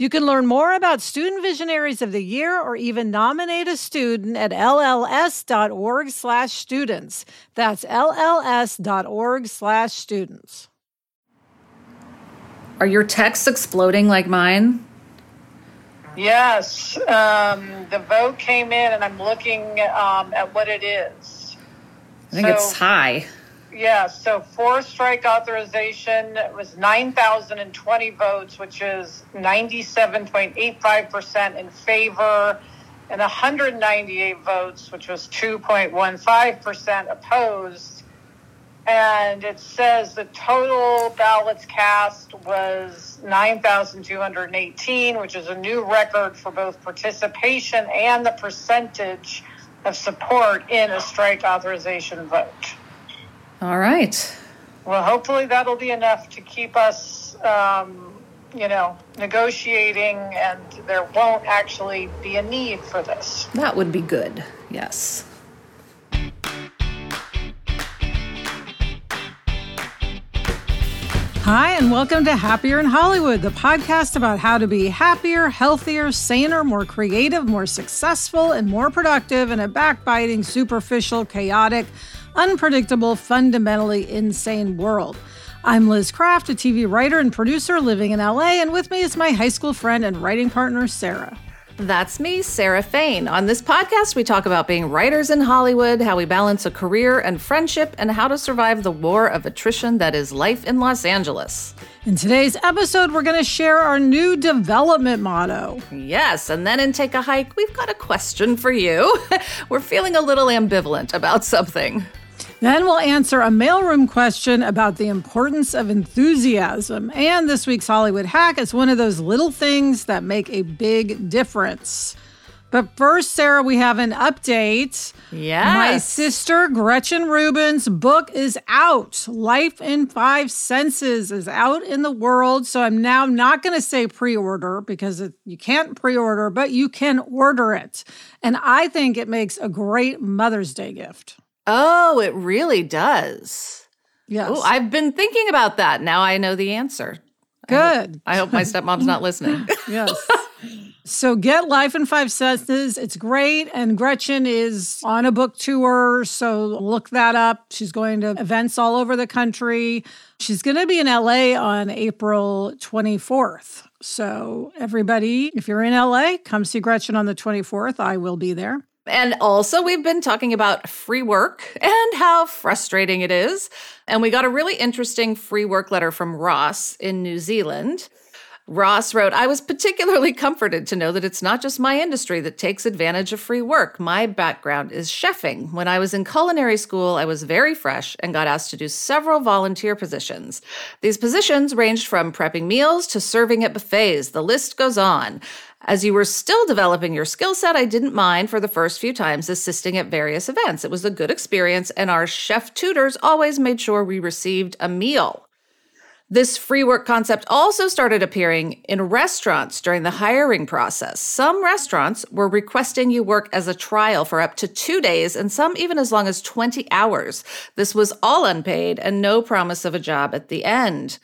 You can learn more about Student Visionaries of the Year or even nominate a student at lls.org slash students. That's lls.org slash students. Are your texts exploding like mine? Yes. Um, the vote came in, and I'm looking um, at what it is. I think so, it's high. Yeah, so for strike authorization was 9,020 votes, which is 97.85% in favor, and 198 votes, which was 2.15% opposed. And it says the total ballots cast was 9,218, which is a new record for both participation and the percentage of support in a strike authorization vote. All right. Well, hopefully that'll be enough to keep us, um, you know, negotiating, and there won't actually be a need for this. That would be good. Yes. Hi, and welcome to Happier in Hollywood, the podcast about how to be happier, healthier, saner, more creative, more successful, and more productive in a backbiting, superficial, chaotic, unpredictable, fundamentally insane world. I'm Liz Craft, a TV writer and producer living in LA, and with me is my high school friend and writing partner, Sarah. That's me, Sarah Fain. On this podcast, we talk about being writers in Hollywood, how we balance a career and friendship, and how to survive the war of attrition that is life in Los Angeles. In today's episode, we're going to share our new development motto. Yes, and then in Take a Hike, we've got a question for you. we're feeling a little ambivalent about something. Then we'll answer a mailroom question about the importance of enthusiasm. And this week's Hollywood hack is one of those little things that make a big difference. But first, Sarah, we have an update. Yeah. My sister, Gretchen Rubin's book is out. Life in Five Senses is out in the world. So I'm now not going to say pre order because it, you can't pre order, but you can order it. And I think it makes a great Mother's Day gift. Oh, it really does. Yes. Oh, I've been thinking about that. Now I know the answer. Good. I hope, I hope my stepmom's not listening. yes. So get Life in Five Senses. It's great. And Gretchen is on a book tour. So look that up. She's going to events all over the country. She's going to be in LA on April 24th. So everybody, if you're in LA, come see Gretchen on the 24th. I will be there. And also, we've been talking about free work and how frustrating it is. And we got a really interesting free work letter from Ross in New Zealand. Ross wrote, I was particularly comforted to know that it's not just my industry that takes advantage of free work. My background is chefing. When I was in culinary school, I was very fresh and got asked to do several volunteer positions. These positions ranged from prepping meals to serving at buffets. The list goes on. As you were still developing your skill set, I didn't mind for the first few times assisting at various events. It was a good experience, and our chef tutors always made sure we received a meal. This free work concept also started appearing in restaurants during the hiring process. Some restaurants were requesting you work as a trial for up to two days and some even as long as 20 hours. This was all unpaid and no promise of a job at the end.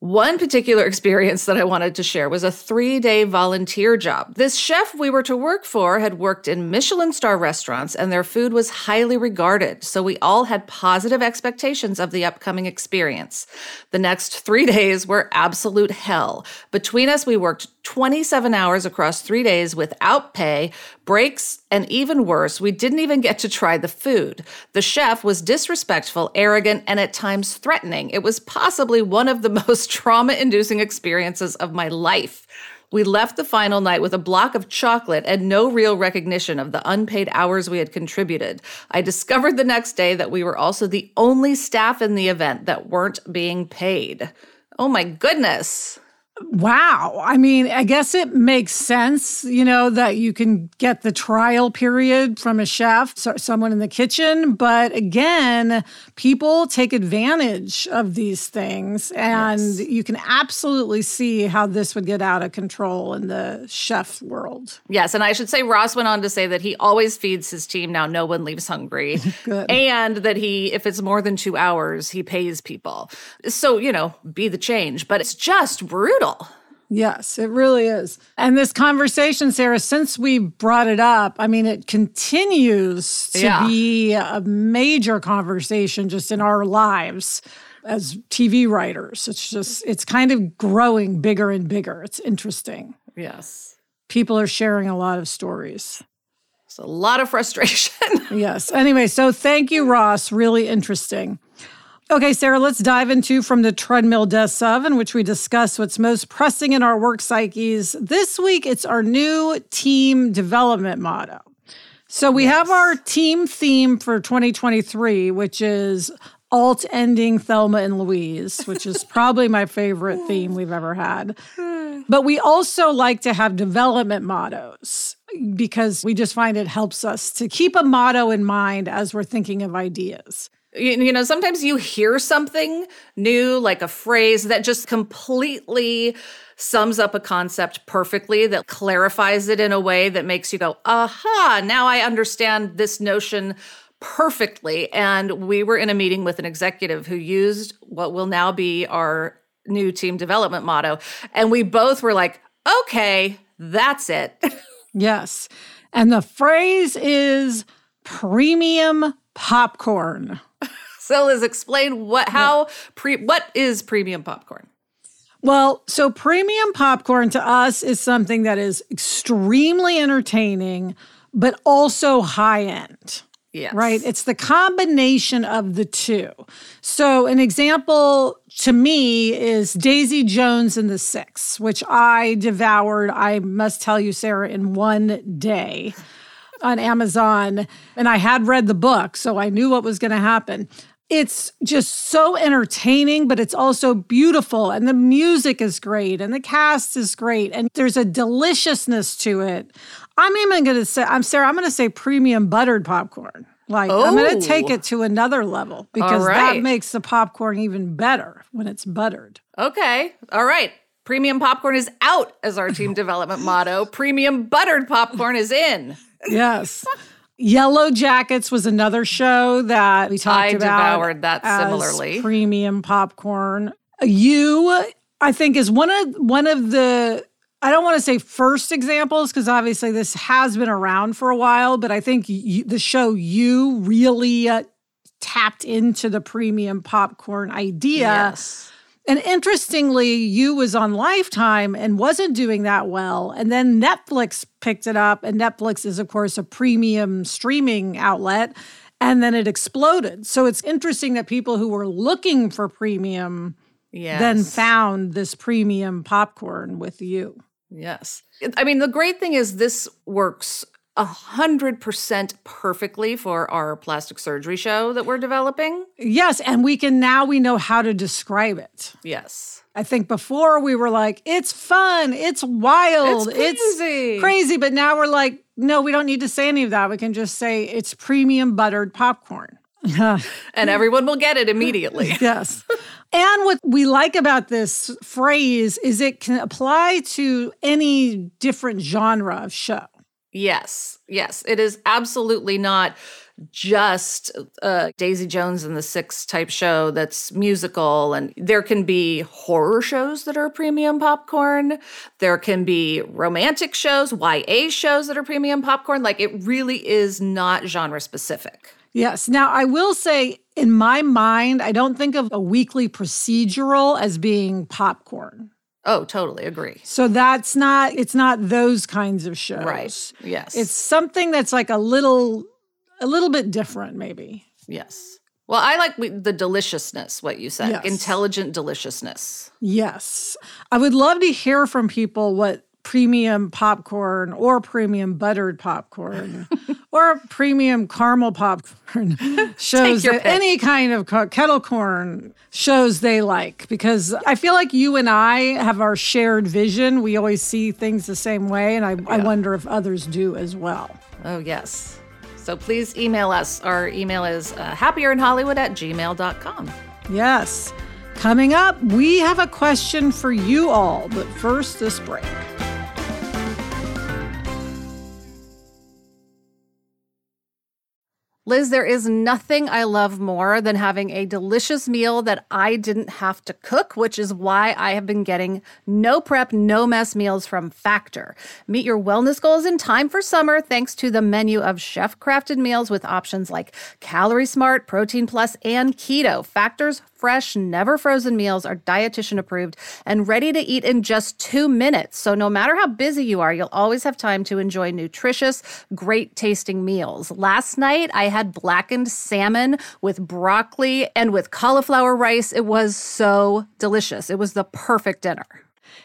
One particular experience that I wanted to share was a three day volunteer job. This chef we were to work for had worked in Michelin star restaurants and their food was highly regarded, so we all had positive expectations of the upcoming experience. The next three days were absolute hell. Between us, we worked 27 hours across three days without pay, breaks, and even worse, we didn't even get to try the food. The chef was disrespectful, arrogant, and at times threatening. It was possibly one of the most trauma inducing experiences of my life. We left the final night with a block of chocolate and no real recognition of the unpaid hours we had contributed. I discovered the next day that we were also the only staff in the event that weren't being paid. Oh my goodness. Wow. I mean, I guess it makes sense, you know, that you can get the trial period from a chef, so someone in the kitchen. But again, people take advantage of these things. And yes. you can absolutely see how this would get out of control in the chef world. Yes. And I should say, Ross went on to say that he always feeds his team now, no one leaves hungry. and that he, if it's more than two hours, he pays people. So, you know, be the change. But it's just brutal Yes, it really is. And this conversation, Sarah, since we brought it up, I mean, it continues to yeah. be a major conversation just in our lives as TV writers. It's just, it's kind of growing bigger and bigger. It's interesting. Yes. People are sharing a lot of stories. It's a lot of frustration. yes. Anyway, so thank you, Ross. Really interesting. Okay, Sarah, let's dive into From the Treadmill Desk of, in which we discuss what's most pressing in our work psyches. This week, it's our new team development motto. So we yes. have our team theme for 2023, which is alt ending Thelma and Louise, which is probably my favorite theme we've ever had. But we also like to have development mottos because we just find it helps us to keep a motto in mind as we're thinking of ideas you know, sometimes you hear something new, like a phrase that just completely sums up a concept perfectly, that clarifies it in a way that makes you go, aha, now I understand this notion perfectly. And we were in a meeting with an executive who used what will now be our new team development motto. And we both were like, okay, that's it. yes. And the phrase is premium popcorn. So Liz, explain what how pre what is premium popcorn? Well, so premium popcorn to us is something that is extremely entertaining, but also high end. Yes. Right? It's the combination of the two. So, an example to me is Daisy Jones and the Six, which I devoured, I must tell you, Sarah, in one day on Amazon. And I had read the book, so I knew what was going to happen it's just so entertaining, but it's also beautiful. And the music is great, and the cast is great, and there's a deliciousness to it. I'm even going to say, I'm Sarah, I'm going to say premium buttered popcorn. Like, oh. I'm going to take it to another level because right. that makes the popcorn even better when it's buttered. Okay. All right. Premium popcorn is out as our team development motto. Premium buttered popcorn is in. Yes. Yellow Jackets was another show that we talked I about. I devoured that similarly. Premium popcorn. You, I think, is one of one of the. I don't want to say first examples because obviously this has been around for a while, but I think you, the show you really uh, tapped into the premium popcorn idea. Yes and interestingly, you was on Lifetime and wasn't doing that well. And then Netflix picked it up, and Netflix is, of course, a premium streaming outlet. And then it exploded. So it's interesting that people who were looking for premium yes. then found this premium popcorn with you. Yes. I mean, the great thing is this works 100% perfectly for our plastic surgery show that we're developing. Yes, and we can now we know how to describe it. Yes. I think before we were like it's fun, it's wild, it's crazy. It's crazy, but now we're like no, we don't need to say any of that. We can just say it's premium buttered popcorn. and everyone will get it immediately. yes. And what we like about this phrase is it can apply to any different genre of show. Yes, yes. It is absolutely not just a Daisy Jones and the Six type show that's musical. And there can be horror shows that are premium popcorn. There can be romantic shows, YA shows that are premium popcorn. Like it really is not genre specific. Yes. Now, I will say, in my mind, I don't think of a weekly procedural as being popcorn. Oh, totally agree. So that's not, it's not those kinds of shows. Right. Yes. It's something that's like a little, a little bit different, maybe. Yes. Well, I like the deliciousness, what you said, Yes. intelligent deliciousness. Yes. I would love to hear from people what premium popcorn or premium buttered popcorn or premium caramel popcorn shows that pick. any kind of kettle corn shows they like because I feel like you and I have our shared vision. We always see things the same way, and I, I wonder if others do as well. Oh, yes. So please email us. Our email is uh, happierInhollywood at gmail.com. Yes. Coming up, we have a question for you all, but first, this break. Liz, there is nothing I love more than having a delicious meal that I didn't have to cook, which is why I have been getting no prep, no mess meals from Factor. Meet your wellness goals in time for summer thanks to the menu of chef crafted meals with options like Calorie Smart, Protein Plus, and Keto. Factor's fresh, never frozen meals are dietitian approved and ready to eat in just two minutes. So no matter how busy you are, you'll always have time to enjoy nutritious, great tasting meals. Last night, I had blackened salmon with broccoli and with cauliflower rice. It was so delicious. It was the perfect dinner.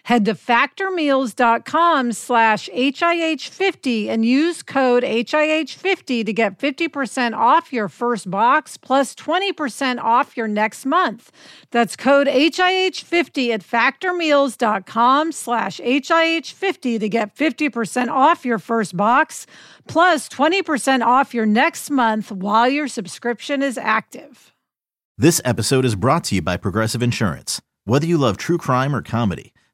Head to factormeals.com slash HIH50 and use code HIH50 to get 50% off your first box plus 20% off your next month. That's code HIH50 at factormeals.com slash HIH50 to get 50% off your first box plus 20% off your next month while your subscription is active. This episode is brought to you by Progressive Insurance. Whether you love true crime or comedy,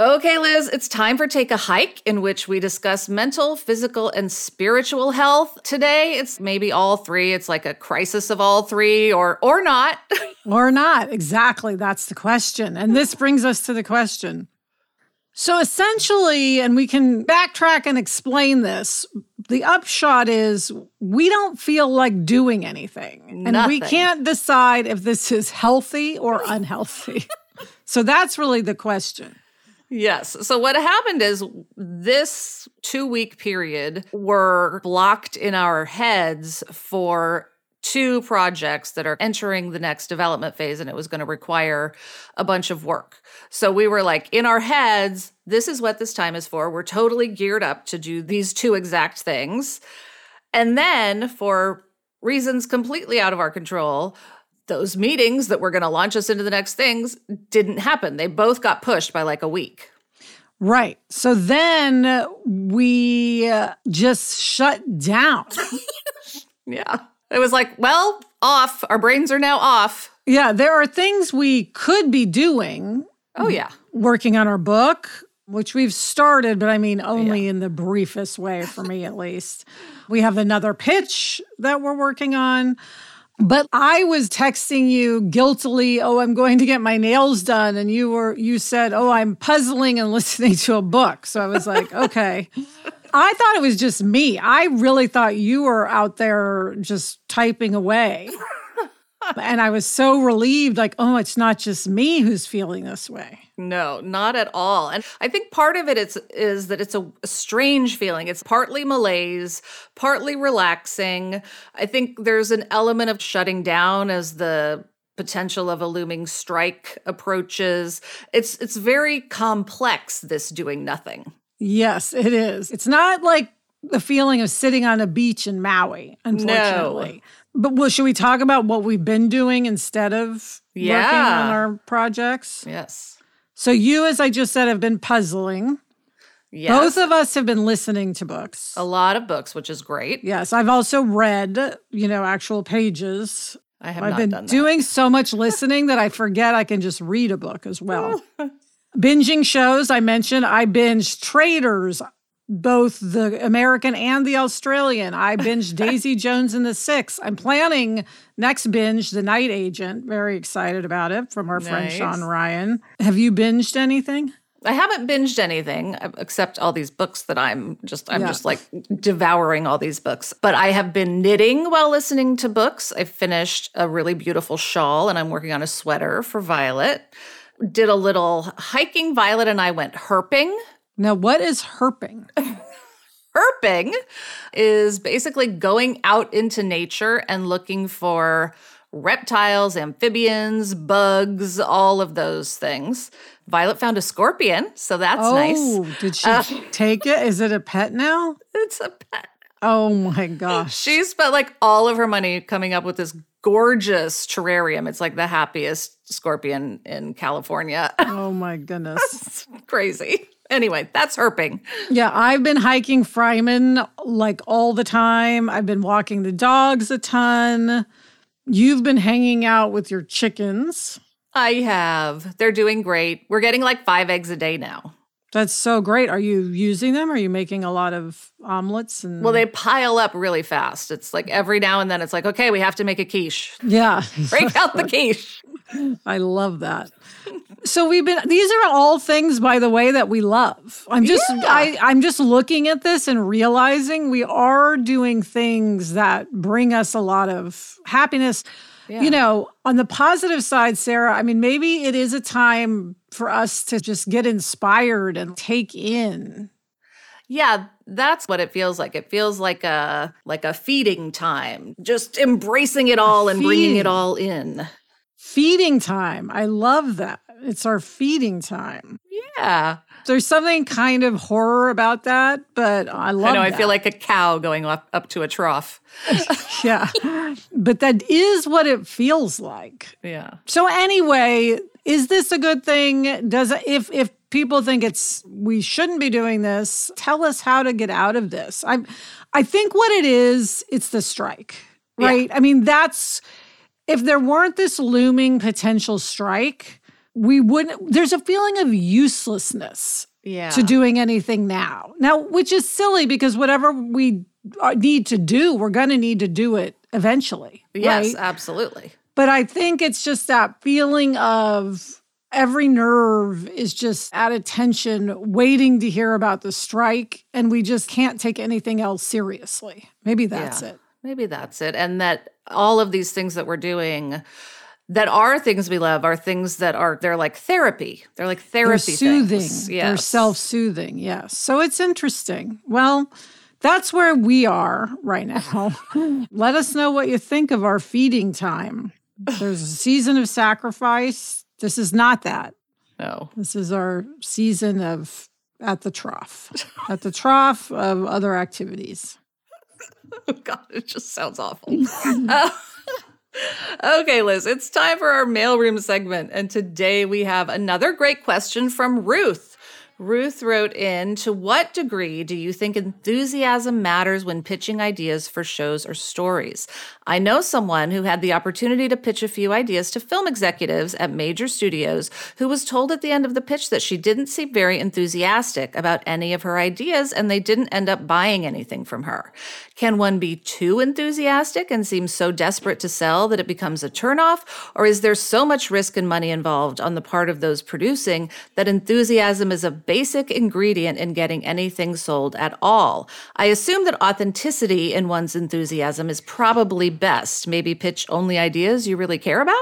Okay, Liz, it's time for Take a Hike, in which we discuss mental, physical, and spiritual health. Today, it's maybe all three. It's like a crisis of all three, or or not. Or not. Exactly. That's the question. And this brings us to the question. So essentially, and we can backtrack and explain this, the upshot is we don't feel like doing anything. And we can't decide if this is healthy or unhealthy. so that's really the question. Yes. So what happened is this two week period were blocked in our heads for two projects that are entering the next development phase and it was going to require a bunch of work. So we were like in our heads, this is what this time is for. We're totally geared up to do these two exact things. And then for reasons completely out of our control, those meetings that were going to launch us into the next things didn't happen. They both got pushed by like a week. Right. So then we uh, just shut down. Yeah. It was like, well, off. Our brains are now off. yeah, there are things we could be doing Oh, yeah. working on our book, which we've started, but I mean only in the briefest way for me at least. We have another pitch that we're working on. But I was texting you guiltily, oh, I'm going to get my nails done. And you were you said, Oh, I'm puzzling and listening to a book. So I was like, okay. I thought it was just me. I really thought you were out there just typing away. And I was so relieved, like, oh, it's not just me who's feeling this way. No, not at all. And I think part of it is, is that it's a, a strange feeling. It's partly malaise, partly relaxing. I think there's an element of shutting down as the potential of a looming strike approaches. It's it's very complex this doing nothing. Yes, it is. It's not like the feeling of sitting on a beach in Maui, unfortunately. But well, should we talk about what we've been doing instead of working Yeah. on our projects? Yes. So you, as I just said, have been puzzling. Yes. Both of us have been listening to books. a lot of books, which is great. Yes, I've also read, you know, actual pages. I have I've not been done that. doing so much listening that I forget I can just read a book as well. Binging shows, I mentioned, I binged Traitors, both the American and the Australian. I binged Daisy Jones and the Six. I'm planning next binge, The Night Agent. Very excited about it from our friend Shawn Ryan. Have you binged anything? I haven't binged anything uh, except all these books that I'm just I'm Yeah. just like devouring all these books. But I have been knitting while listening to books. I finished a really beautiful shawl and I'm working on a sweater for Violet. Did a little hiking. Violet and I went herping. Now, what is herping? Herping is basically going out into nature and looking for reptiles, amphibians, bugs, all of those things. Violet found a scorpion, so that's oh, nice. did she Uh, take it? Is it a pet now? It's a pet. Oh my gosh. She spent like all of her money coming up with this gorgeous terrarium. It's like the happiest scorpion in California. Oh my goodness. Crazy. Anyway, that's herping. Yeah, I've been hiking Fryman like all the time. I've been walking the dogs a ton. You've been hanging out with your chickens. I have. They're doing great. We're getting like five eggs a day now. That's so great. Are you using them? Are you making a lot of omelets and Well, they pile up really fast. It's like every now and then it's like, okay, we have to make a quiche. Yeah. Break out the quiche. I love that. So we've been these are all things by the way that we love. I'm just I I'm just looking at this and realizing we are doing things that bring us a lot of happiness. Yeah. You know, on the positive side, Sarah, I mean maybe it is a time for us to just get inspired and take in. Yeah, that's what it feels like. It feels like a like a feeding time. Just embracing it all and bringing it all in. Feeding time. I love that. It's our feeding time. Yeah. There's something kind of horror about that, but I love I know, I feel like a cow going up, up to a trough. yeah. But that is what it feels like. Yeah. So anyway, is this a good thing? Does if if people think it's we shouldn't be doing this, tell us how to get out of this. I I think what it is, it's the strike. Yeah. Right? I mean, that's if there weren't this looming potential strike, we wouldn't there's a feeling of uselessness Yeah. to doing anything now. Now, which is silly because whatever we need to do, we're going to need to do it eventually. Yes, right? absolutely. But I think it's just that feeling of every nerve is just at attention, waiting to hear about the strike, and we just can't take anything else seriously. Maybe that's Yeah. it. Maybe that's it. And that all of these things that we're doing that are things we love are things that are they're like therapy. They're like They're therapy soothing. things. They're self-soothing. Yes. So it's interesting. Well, that's where we are right now. Let us know what you think of our feeding time. There's a season of sacrifice. This is not that. No. This is our season of at the trough, at the trough of other activities. Oh God, it just sounds awful. Uh, okay, Liz, it's time for our mailroom segment. And today we have another great question from Ruth. Ruth wrote in To what degree do you think enthusiasm matters when pitching ideas for shows or stories? I know someone who had the opportunity to pitch a few ideas to film executives at major studios who was told at the end of the pitch that she didn't seem very enthusiastic about any of her ideas and they didn't end up buying anything from her. Can one be too enthusiastic and seem so desperate to sell that it becomes a turnoff? Or is there so much risk and money involved on the part of those producing that enthusiasm is a basic ingredient in getting anything sold at all? I assume that authenticity in one's enthusiasm is probably best. Maybe pitch only ideas you really care about?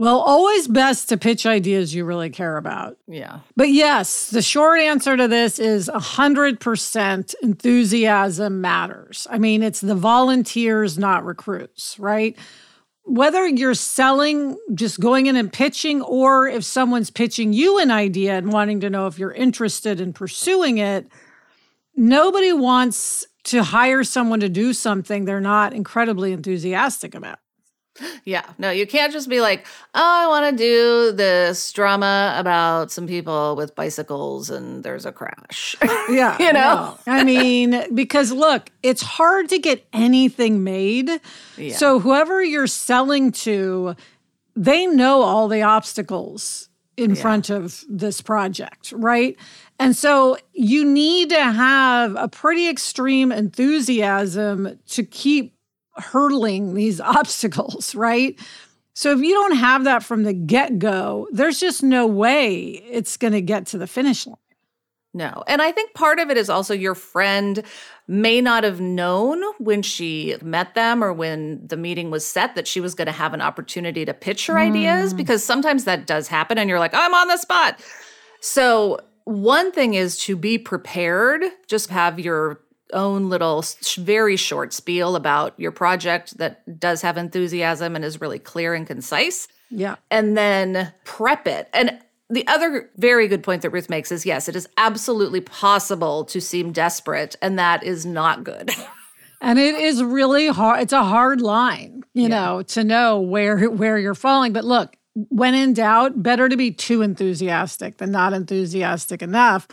Well, always best to pitch ideas you really care about. Yeah. But yes, the short answer to this is 100% enthusiasm matters. I mean, it's the volunteers, not recruits, right? Whether you're selling, just going in and pitching, or if someone's pitching you an idea and wanting to know if you're interested in pursuing it, nobody wants to hire someone to do something they're not incredibly enthusiastic about. Yeah, no, you can't just be like, oh, I want to do this drama about some people with bicycles and there's a crash. Yeah. you know? no. I mean, because look, it's hard to get anything made. Yeah. So whoever you're selling to, they know all the obstacles in front of this project, right? And so you need to have a pretty extreme enthusiasm to keep hurdling these obstacles, right? So if you don't have that from the get go, there's just no way it's going to get to the finish line. No. And I think part of it is also your friend may not have known when she met them or when the meeting was set that she was going to have an opportunity to pitch her ideas hmm. because sometimes that does happen and you're like, I'm on the spot. So, one thing is to be prepared, just have your own little very short spiel about your project that does have enthusiasm and is really clear and concise Yeah. and then prep it. And the other very good point that Ruth makes is yes, it is absolutely possible to seem desperate, and that is not good. And it is really hard. It's a hard line, you know, to know where where you're falling. But look, when in doubt, better to be too enthusiastic than not enthusiastic enough.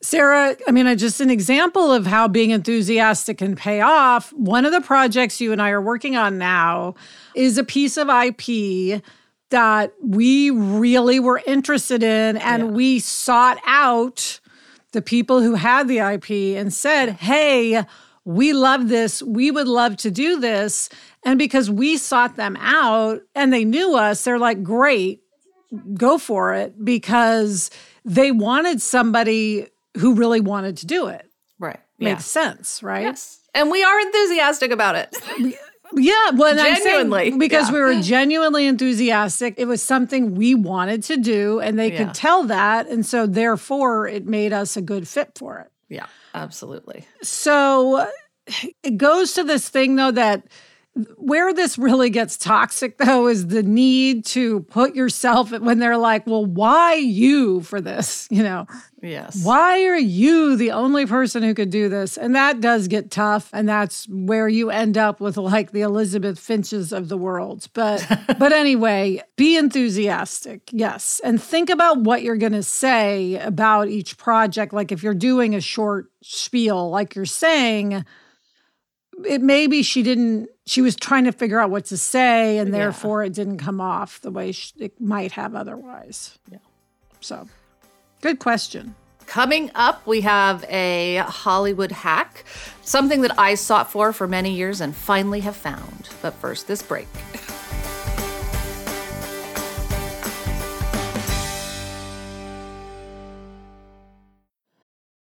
Sarah, I mean, just an example of how being enthusiastic can pay off. One of the projects you and I are working on now is a piece of IP that we really were interested in, and we sought out the people who had the IP and said, Hey, we love this. We would love to do this. And because we sought them out and they knew us, they're like, Great, go for it because they wanted somebody who really wanted to do it. right. Makes sense, right? Yes. And we are enthusiastic about it. Yeah, well, Genuinely, because yeah. we were genuinely enthusiastic. It was something we wanted to do, and they Yeah. could tell that, and so therefore, it made us a good fit for it. yeah, absolutely. So it goes to this thing though that where this really gets toxic though is the need to put yourself when they're like, well, why you for this? You know, Yes. why are you the only person who could do this? And that does get tough. And that's where you end up with like the Elizabeth Finches of the world. But but anyway, be enthusiastic. Yes. And think about what you're gonna say about each project. Like if you're doing a short spiel, like you're saying, it maybe she didn't she was trying to figure out what to say and Yeah. therefore it didn't come off the way sh it might have otherwise Yeah. so good question Coming up, we have a Hollywood hack, something that I sought for for many years and finally have found. But first, this break.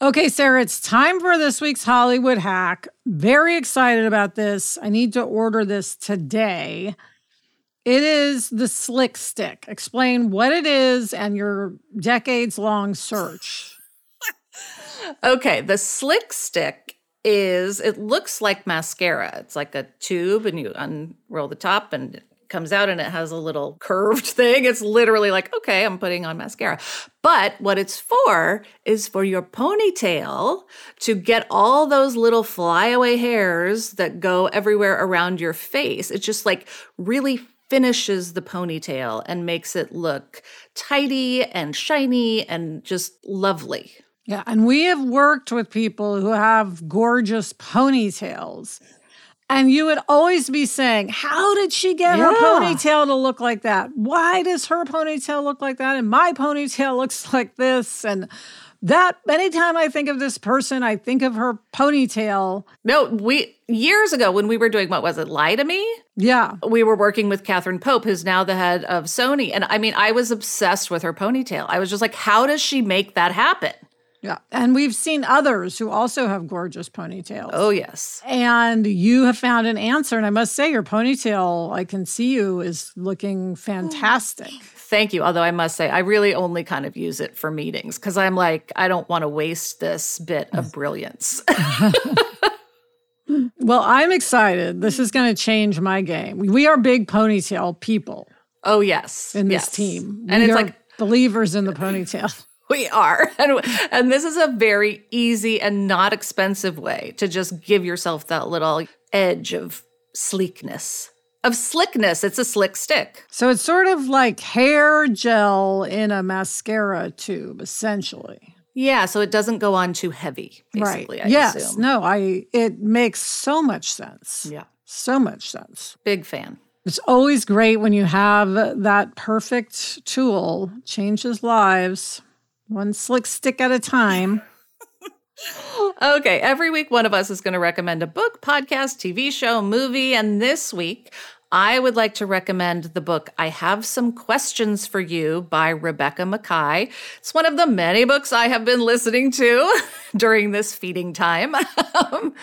Okay sarah it's time for this week's hollywood hack. Very excited about this. I need to order this today. It is the slick stick. Explain what it is and your decades long search. Okay, the slick stick is it looks like mascara. It's like a tube and you unroll the top and it comes out and it has a little curved thing. It's literally like, okay, I'm putting on mascara. But what it's for is for your ponytail to get all those little flyaway hairs that go everywhere around your face. It just like really finishes the ponytail and makes it look tidy and shiny and just lovely. Yeah, and we have worked with people who have gorgeous ponytails. And you would always be saying, How did she get her ponytail to look like that? Why does her ponytail look like that? And my ponytail looks like this. And that, anytime I think of this person, I think of her ponytail. No, we years ago when we were doing what was it, Lie to Me? Yeah. We were working with Katherine Pope, who's now the head of Sony. And I mean, I was obsessed with her ponytail. I was just like, how does she make that happen? Yeah. And we've seen others who also have gorgeous ponytails. Oh, yes. And you have found an answer. And I must say, your ponytail, I can see you, is looking fantastic. Oh, thank you. Although I must say, I really only kind of use it for meetings because I'm like, I don't want to waste this bit of brilliance. Well, I'm excited. This is going to change my game. We are big ponytail people oh, yes. in this yes. team. And we it's are like, believers in the ponytail. We are. And, and this is a very easy and not expensive way to just give yourself that little edge of sleekness, of slickness. It's a slick stick. So it's sort of like hair gel in a mascara tube, essentially. Yeah, so it doesn't go on too heavy, basically. right. I yes. assume. No, I it makes so much sense. Yeah. So much sense. Big fan. It's always great when you have that perfect tool, changes lives, one slick stick at a time. Okay, every week one of us is going to recommend a book, podcast, TV show, movie, and this week I would like to recommend the book I Have Some Questions for You by Rebecca Makkai. It's one of the many books I have been listening to during this feeding time. Um,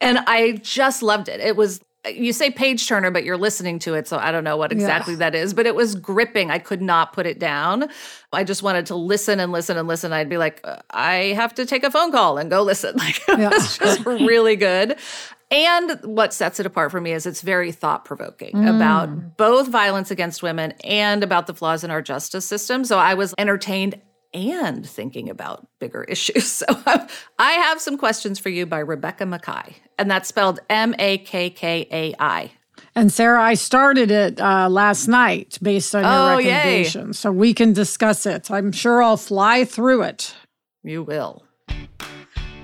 and I just loved it. It was you say page turner, but you're listening to it, so I don't know what exactly that is, but it was gripping. I could not put it down. I just wanted to listen and listen and listen. I'd be like, uh, I have to take a phone call and go listen. Like it Yeah. was just really good. And what sets it apart for me is it's very thought provoking about both violence against women and about the flaws in our justice system. So I was entertained and thinking about bigger issues. So I have some questions for you by Rebecca Makkai, and that's spelled M A K K A I. And Sarah, I started it uh, last night based on your Oh, yay. recommendation. So we can discuss it. I'm sure I'll fly through it. You will.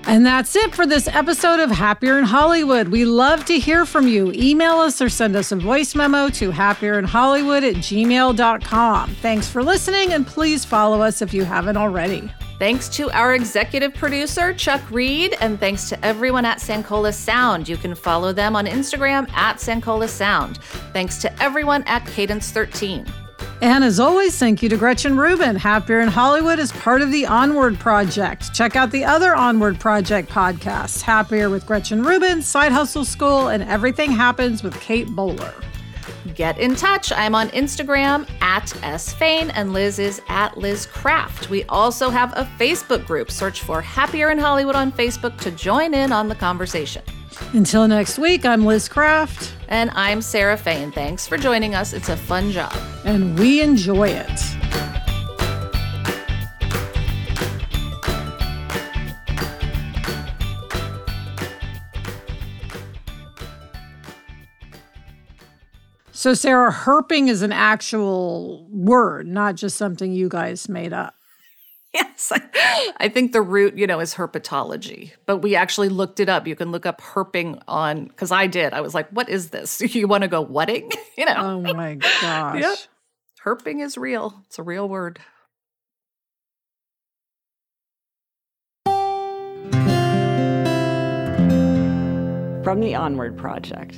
And that's it for this episode of Happier in Hollywood. We love to hear from you. Email us or send us a voice memo to happierin hollywood at gmail.com. Thanks for listening, and please follow us if you haven't already. Thanks to our executive producer, Chuck Reed, and thanks to everyone at Sankola Sound. You can follow them on Instagram at Sankola Sound. Thanks to everyone at Cadence 13. And as always, thank you to Gretchen Rubin. Happier in Hollywood is part of the Onward Project. Check out the other Onward Project podcasts Happier with Gretchen Rubin, Side Hustle School, and Everything Happens with Kate Bowler. Get in touch. I'm on Instagram at sfain and Liz is at Liz Craft. We also have a Facebook group. Search for Happier in Hollywood on Facebook to join in on the conversation. Until next week, I'm Liz Craft, And I'm Sarah Fain. Thanks for joining us. It's a fun job. And we enjoy it. So, Sarah, herping is an actual word, not just something you guys made up. Yes. I think the root, you know, is herpetology, but we actually looked it up. You can look up herping on, because I did. I was like, what is this? You want to go whatting? You know, Oh my gosh. Yep. Herping is real. It's a real word. From the Onward Project.